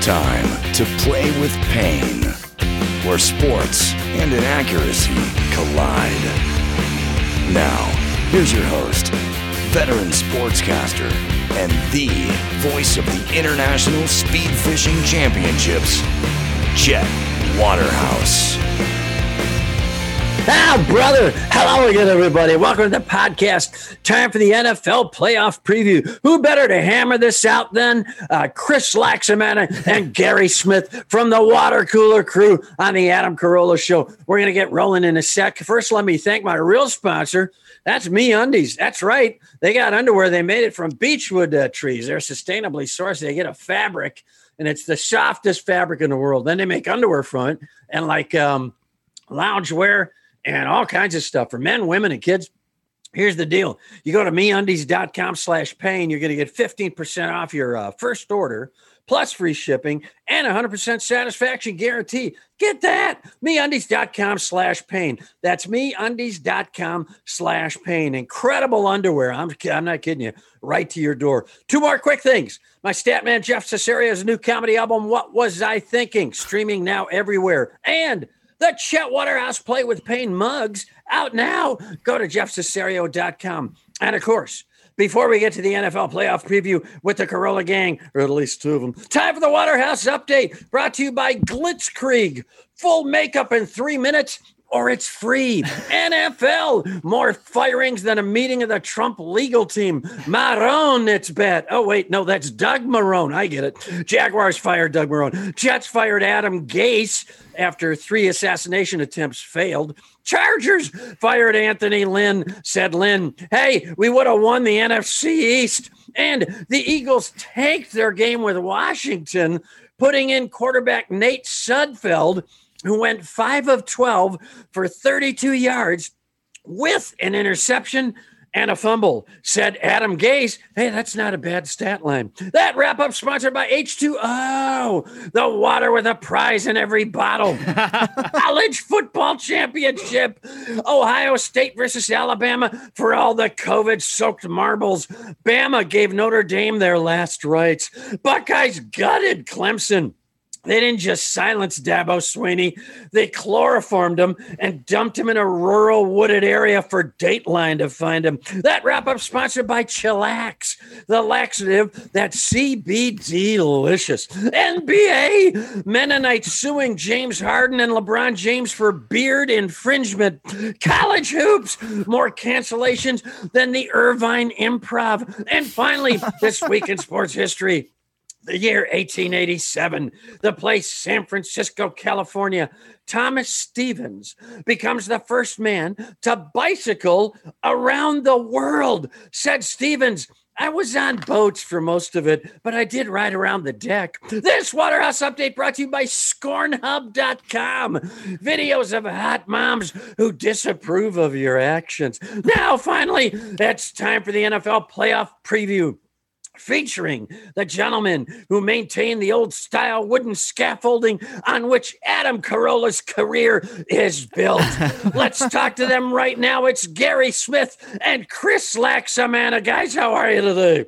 time to play with pain, where sports and inaccuracy collide. Now, here's your host, veteran sportscaster, and the voice of the International Speed Fishing Championships, Chet Waterhouse. Ah, brother. Hello again, everybody. Welcome to the podcast. Time for the NFL playoff preview. Who better to hammer this out than uh, Chris Laxamana and Gary Smith from the Water Cooler crew on the Adam Carolla Show. We're going to get rolling in a sec. First, let me thank my real sponsor. That's Me Undies. That's right. They got underwear. They made it from beechwood uh, trees. They're sustainably sourced. They get a fabric, and it's the softest fabric in the world. Then they make underwear from it and like um, loungewear and all kinds of stuff for men, women, and kids. Here's the deal. You go to meundies.com slash pain. You're going to get 15% off your uh, first order plus free shipping and 100% satisfaction guarantee. Get that. MeUndies.com slash pain. That's MeUndies.com slash pain. Incredible underwear. I'm, I'm not kidding you. Right to your door. Two more quick things. My stat man, Jeff Cesario's new comedy album, What Was I Thinking? Streaming now everywhere. And the Chet Waterhouse Play with Pain mugs out now. Go to jeffcesario.com. And of course, before we get to the NFL playoff preview with the Carolla gang, or at least two of them, time for the Waterhouse update brought to you by Glitzkrieg. Full makeup in three minutes or it's free. NFL, more firings than a meeting of the Trump legal team. Marrone, it's bet. Oh, wait, no, that's Doug Marrone. I get it. Jaguars fired Doug Marrone. Jets fired Adam Gase after three assassination attempts failed. Chargers fired Anthony Lynn, said Lynn, hey, we would have won the NFC East. And the Eagles tanked their game with Washington, putting in quarterback Nate Sudfeld who went five of 12 for 32 yards with an interception and a fumble. Said Adam Gase, hey, that's not a bad stat line. That wrap up sponsored by H2O, the water with a prize in every bottle. College football championship, Ohio State versus Alabama for all the COVID soaked marbles. Bama gave Notre Dame their last rites. Buckeyes gutted Clemson. They didn't just silence Dabo Swinney, they chloroformed him and dumped him in a rural wooded area for Dateline to find him. That wrap up sponsored by Chillax, the laxative that's CBD delicious. NBA Mennonites suing James Harden and LeBron James for beard infringement. College hoops, more cancellations than the Irvine Improv. And finally, this week in sports history the year 1887, the place San Francisco, California, Thomas Stevens becomes the first man to bicycle around the world. Said Stevens, I was on boats for most of it, but I did ride around the deck. This Waterhouse update brought to you by scornhub.com. Videos of hot moms who disapprove of your actions. Now, finally, it's time for the NFL playoff preview featuring the gentleman who maintained the old style wooden scaffolding on which Adam Carolla's career is built. Let's talk to them right now. It's Gary Smith and Chris Laxamana. Guys, how are you today?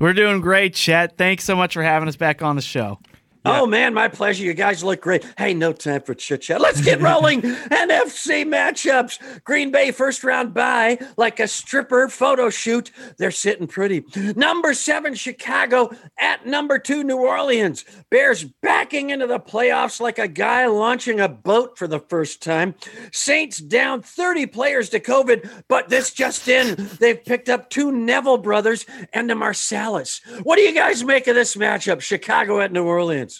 We're doing great, Chet. Thanks so much for having us back on the show. Yeah. Oh man, my pleasure. You guys look great. Hey, no time for chit chat. Let's get rolling. NFC matchups. Green Bay first round bye, like a stripper photo shoot. They're sitting pretty. Number seven, Chicago at number two, New Orleans. Bears backing into the playoffs like a guy launching a boat for the first time. Saints down 30 players to COVID, but this just in, they've picked up two Neville brothers and a Marsalis. What do you guys make of this matchup? Chicago at New Orleans.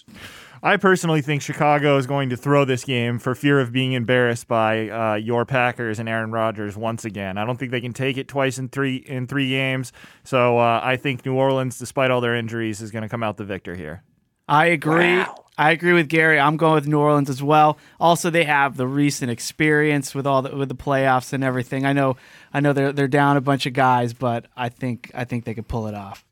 I personally think Chicago is going to throw this game for fear of being embarrassed by uh, your Packers and Aaron Rodgers once again. I don't think they can take it twice in three in three games. So uh, I think New Orleans, despite all their injuries, is going to come out the victor here. I agree. Wow. I agree with Gary. I'm going with New Orleans as well. Also, they have the recent experience with all the with the playoffs and everything. I know, I know they're they're down a bunch of guys, but I think I think they could pull it off.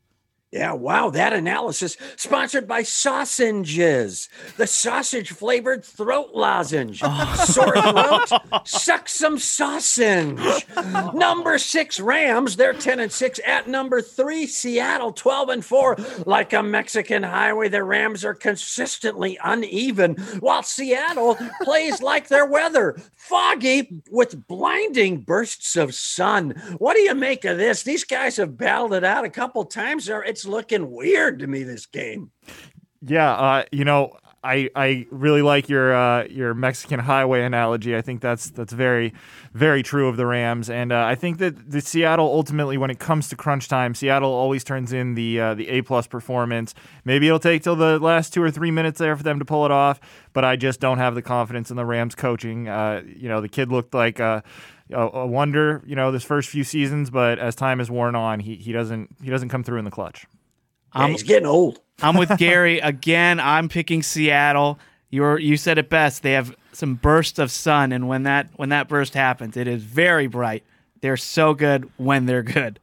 Yeah, wow, that analysis sponsored by Sausages, the sausage flavored throat lozenge. Oh. Sore throat, suck some sausage. number six Rams, they're 10 and 6 at number three, Seattle 12 and 4. Like a Mexican highway, the Rams are consistently uneven, while Seattle plays like their weather, foggy with blinding bursts of sun. What do you make of this? These guys have battled it out a couple times. It's it's looking weird to me this game. Yeah, uh, you know, I I really like your uh, your Mexican highway analogy. I think that's that's very very true of the Rams, and uh, I think that the Seattle ultimately, when it comes to crunch time, Seattle always turns in the uh, the A plus performance. Maybe it'll take till the last two or three minutes there for them to pull it off, but I just don't have the confidence in the Rams coaching. Uh, you know, the kid looked like. A, a wonder, you know, this first few seasons, but as time has worn on, he, he doesn't he doesn't come through in the clutch. Yeah, he's getting old. I'm with Gary again. I'm picking Seattle. You you said it best. They have some bursts of sun, and when that when that burst happens, it is very bright. They're so good when they're good.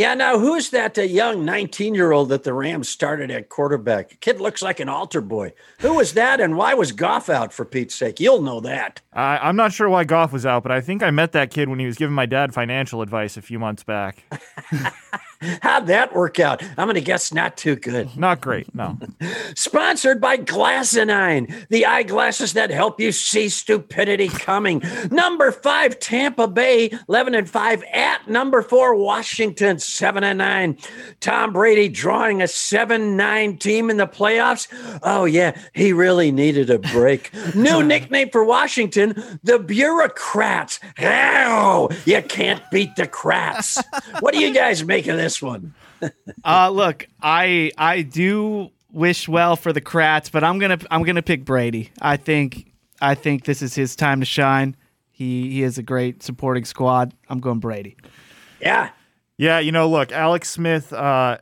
Yeah, now who's that uh, young 19 year old that the Rams started at quarterback? Kid looks like an altar boy. Who was that, and why was Goff out for Pete's sake? You'll know that. Uh, I'm not sure why Goff was out, but I think I met that kid when he was giving my dad financial advice a few months back. How'd that work out? I'm going to guess not too good. Not great, no. Sponsored by Glassinine, the eyeglasses that help you see stupidity coming. Number five, Tampa Bay, 11 and 5 at number four, Washington, 7 and 9. Tom Brady drawing a 7 9 team in the playoffs. Oh, yeah, he really needed a break. New nickname for Washington, the Bureaucrats. Oh, you can't beat the crats. What do you guys make of this? This one? uh, look, I I do wish well for the Krats, but I'm gonna I'm gonna pick Brady. I think I think this is his time to shine. He he has a great supporting squad. I'm going Brady. Yeah. Yeah, you know, look, Alex Smith uh,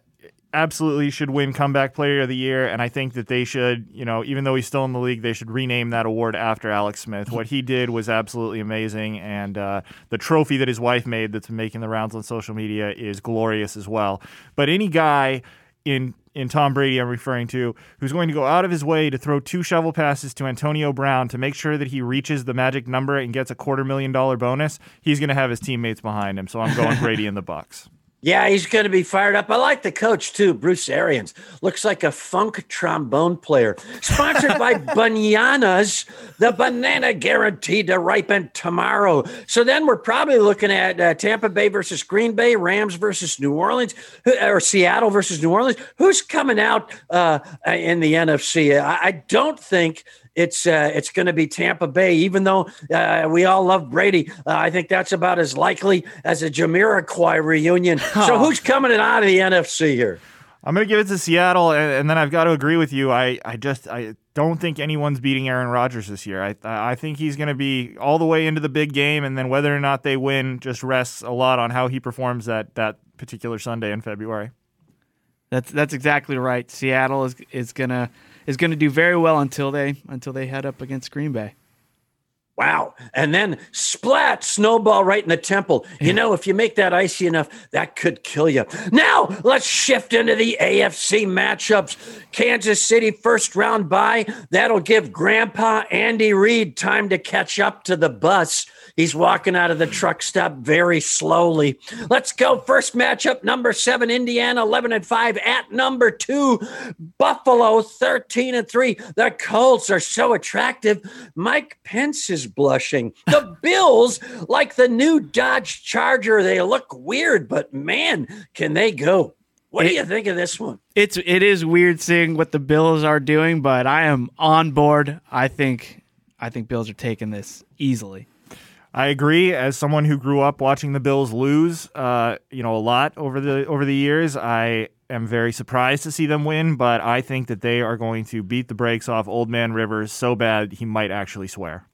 absolutely should win comeback player of the year and i think that they should you know even though he's still in the league they should rename that award after alex smith what he did was absolutely amazing and uh, the trophy that his wife made that's making the rounds on social media is glorious as well but any guy in in Tom Brady, I'm referring to, who's going to go out of his way to throw two shovel passes to Antonio Brown to make sure that he reaches the magic number and gets a quarter million dollar bonus, he's going to have his teammates behind him. So I'm going Brady in the Bucs. Yeah, he's going to be fired up. I like the coach too, Bruce Arians. Looks like a funk trombone player. Sponsored by Bananas, the banana guaranteed to ripen tomorrow. So then we're probably looking at uh, Tampa Bay versus Green Bay, Rams versus New Orleans, or Seattle versus New Orleans. Who's coming out uh, in the NFC? I, I don't think it's uh, it's going to be Tampa Bay. Even though uh, we all love Brady, uh, I think that's about as likely as a Jamiroquai reunion. So who's coming out of the NFC here? I'm going to give it to Seattle, and, and, then I've got to agree with you. I, I just I don't think anyone's beating Aaron Rodgers this year. I I think he's going to be all the way into the big game, and then whether or not they win just rests a lot on how he performs that that particular Sunday in February. That's that's exactly right. Seattle is is going to is going to do very well until they until they head up against Green Bay. Wow. And then splat, snowball right in the temple. You know, if you make that icy enough, that could kill you. Now, let's shift into the AFC matchups. Kansas City first round bye. That'll give Grandpa Andy Reid time to catch up to the bus. He's walking out of the truck stop very slowly. Let's go. First matchup, number seven, Indiana, 11 and 5 at number two, Buffalo, 13 and 3. The Colts are so attractive. Mike Pence is blushing. The Bills, like the new Dodge Charger, they look weird, but man, can they go. What it, do you think of this one? It's it is weird seeing what the Bills are doing, but I am on board. I think I think Bills are taking this easily. I agree. As someone who grew up watching the Bills lose, uh, you know, a lot over the over the years, I am very surprised to see them win. But I think that they are going to beat the brakes off Old Man Rivers so bad he might actually swear.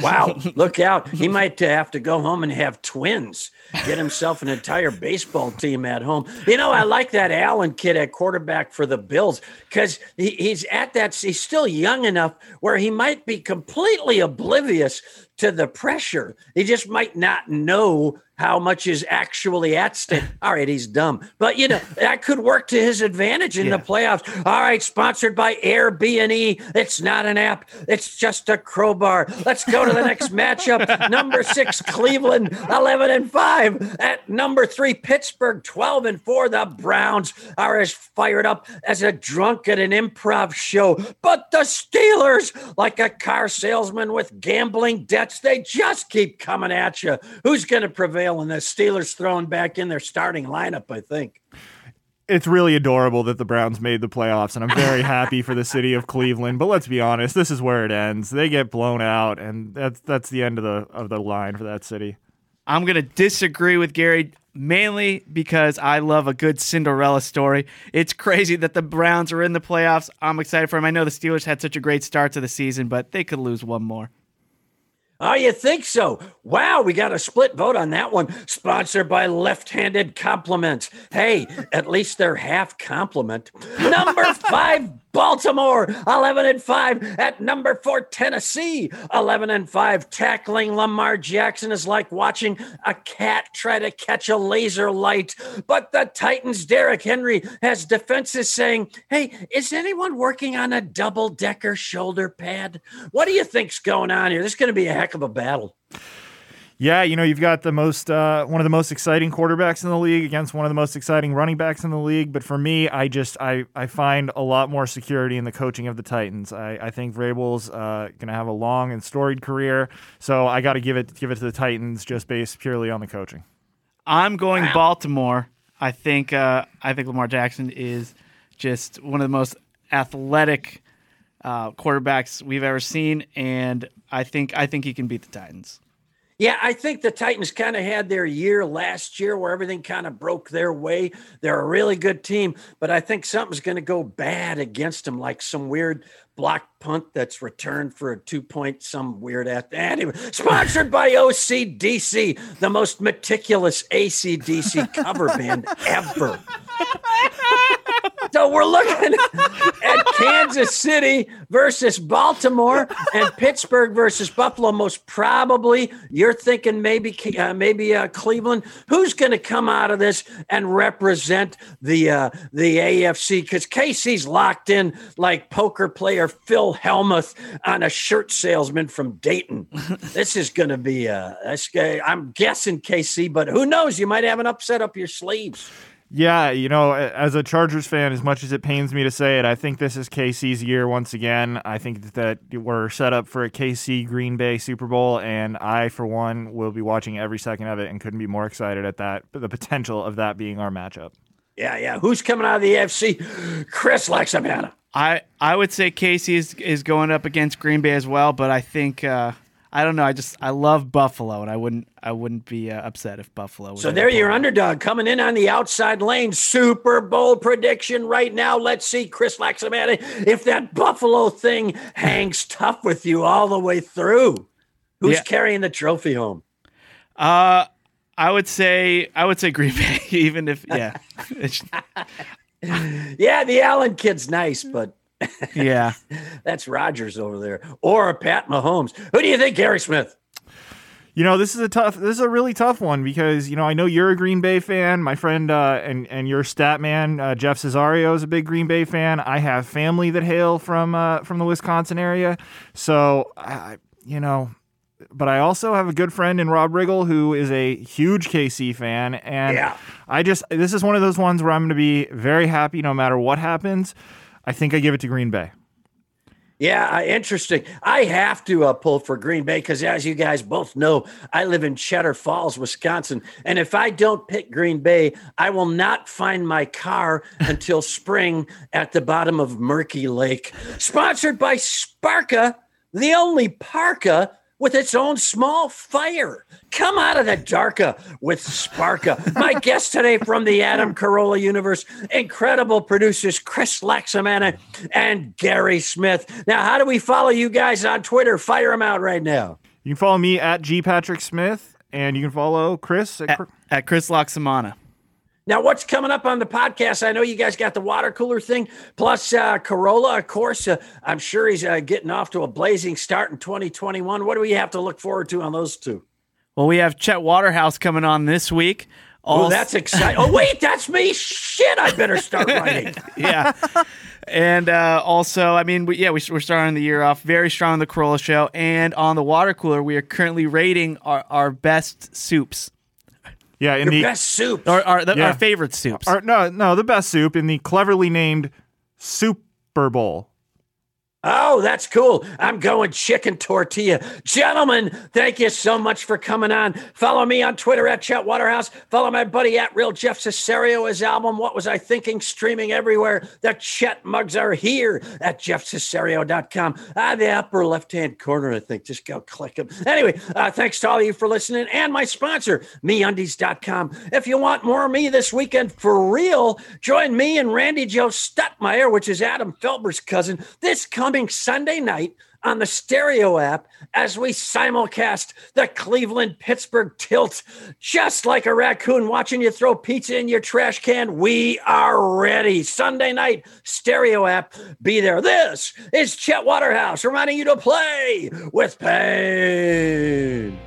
Wow, look out. He might have to go home and have twins. Get himself an entire baseball team at home. You know, I like that Allen kid at quarterback for the Bills because he, he's at that, he's still young enough where he might be completely oblivious to the pressure. He just might not know how much is actually at stake. All right, he's dumb, but you know that could work to his advantage in yeah. the playoffs. All right, sponsored by Airbnb. It's not an app; it's just a crowbar. Let's go to the next matchup. Number six, Cleveland, eleven and five. At number three, Pittsburgh, twelve and four. The Browns are as fired up as a drunk at an improv show, but the Steelers, like a car salesman with gambling debts, they just keep coming at you. Who's going to prevail? and the Steelers throwing back in their starting lineup, I think. It's really adorable that the Browns made the playoffs, and I'm very happy for the city of Cleveland. But let's be honest, this is where it ends. They get blown out, and that's that's the end of the of the line for that city. I'm gonna disagree with Gary mainly because I love a good Cinderella story. It's crazy that the Browns are in the playoffs. I'm excited for them. I know the Steelers had such a great start to the season, but they could lose one more. Oh, you think so? Wow, we got a split vote on that one. Sponsored by Left Handed Compliments. Hey, at least they're half compliment. Number five, Baltimore, 11 and 5. At number four, Tennessee, 11 and 5. Tackling Lamar Jackson is like watching a cat try to catch a laser light. But the Titans, Derrick Henry, has defenses saying, Hey, is anyone working on a double decker shoulder pad? What do you think's going on here? This is going to be a heck of a battle. Yeah, you know, you've got the most uh, one of the most exciting quarterbacks in the league against one of the most exciting running backs in the league. But for me, I just I, I find a lot more security in the coaching of the Titans. I, I think Vrabel's uh, going to have a long and storied career, so I got to give it give it to the Titans just based purely on the coaching. I'm going. Baltimore. I think uh, I think Lamar Jackson is just one of the most athletic uh, quarterbacks we've ever seen, and I think I think he can beat the Titans. Yeah, I think the Titans kind of had their year last year where everything kind of broke their way. They're a really good team, but I think something's going to go bad against them, like some weird block punt that's returned for a two point, some weird at anyway. Sponsored by OCDC, the most meticulous ACDC cover band ever. So we're looking at Kansas City versus Baltimore and Pittsburgh versus Buffalo. Most probably, you're thinking maybe uh, maybe uh, Cleveland. Who's going to come out of this and represent the uh, the AFC? Because KC's locked in like poker player Phil Hellmuth on a shirt salesman from Dayton. this is going to be a. I'm guessing KC, but who knows? You might have an upset up your sleeves. Yeah, you know, as a Chargers fan, as much as it pains me to say it, I think this is KC's year once again. I think that we're set up for a KC Green Bay Super Bowl, and I, for one, will be watching every second of it and couldn't be more excited at that, the potential of that being our matchup. Yeah, yeah. Who's coming out of the AFC? Chris Laxamana. I I would say KC is, is going up against Green Bay as well, but I think uh, I don't know. I just I love Buffalo, and I wouldn't I wouldn't be uh, upset if Buffalo. so they're your underdog coming in on the outside lane. Super Bowl prediction right now. Let's see, Chris Laxamana, if that Buffalo thing hangs tough with you all the way through. Who's yeah. carrying the trophy home? Uh I would say I would say Green Bay, even if yeah. yeah, the Allen kid's nice, but yeah. That's Rodgers over there. Or Pat Mahomes. Who do you think, Gary Smith? You know, this is a tough. This is a really tough one because you know I know you're a Green Bay fan. My friend uh, and and your stat man uh, Jeff Cesario is a big Green Bay fan. I have family that hail from uh, from the Wisconsin area, so I, you know, but I also have a good friend in Rob Riggle who is a huge KC fan, and yeah. I just this is one of those ones where I'm going to be very happy no matter what happens. I think I give it to Green Bay. Yeah, interesting. I have to uh, pull for Green Bay because, as you guys both know, I live in Cheddar Falls, Wisconsin. And if I don't pick Green Bay, I will not find my car until spring at the bottom of Murky Lake. Sponsored by Sparka, the only parka with its own small fire. Come out of the darka uh, with Sparka. Uh. My guest today from the Adam Carolla universe, incredible producers Chris Laxamana and Gary Smith. Now, how do we follow you guys on Twitter? Fire them out right now. You can follow me at G Patrick Smith And you can follow Chris at, at, at Chris Laxamana. Now, what's coming up on the podcast? I know you guys got the water cooler thing, plus uh, Carolla, of course. Uh, I'm sure he's uh, getting off to a blazing start in 2021. What do we have to look forward to on those two? Well, we have Chet Waterhouse coming on this week. Oh, that's exciting. oh, wait, that's me. Shit, I better start writing. yeah. And uh, also, I mean, we, yeah, we, are starting the year off very strong on the Carolla Show. And on the water cooler, we are currently rating our, our best soups. Yeah, in Your the best soup, our, our, the, yeah. our favorite soups. Our, no, no, the best soup in the cleverly named Super Bowl. Oh, that's cool. I'm going chicken tortilla. Gentlemen, thank you so much for coming on. Follow me on Twitter at Chet Waterhouse. Follow my buddy at Real Jeff Cesario. His album, What Was I Thinking? Streaming everywhere. The Chet mugs are here at jeffcesario.com. Ah, the upper left hand corner, I think. Just go click them. Anyway, uh, thanks to all of you for listening and my sponsor, MeUndies.com. If you want more of me this weekend for real, join me and Randy Joe Stuttmeyer, which is Adam Felber's cousin, this coming coming Sunday night on the stereo app as we simulcast the Cleveland Pittsburgh tilt. Just like a raccoon watching you throw pizza in your trash can, we are ready. Sunday night, stereo app, be there. This is Chet Waterhouse reminding you to play with pain.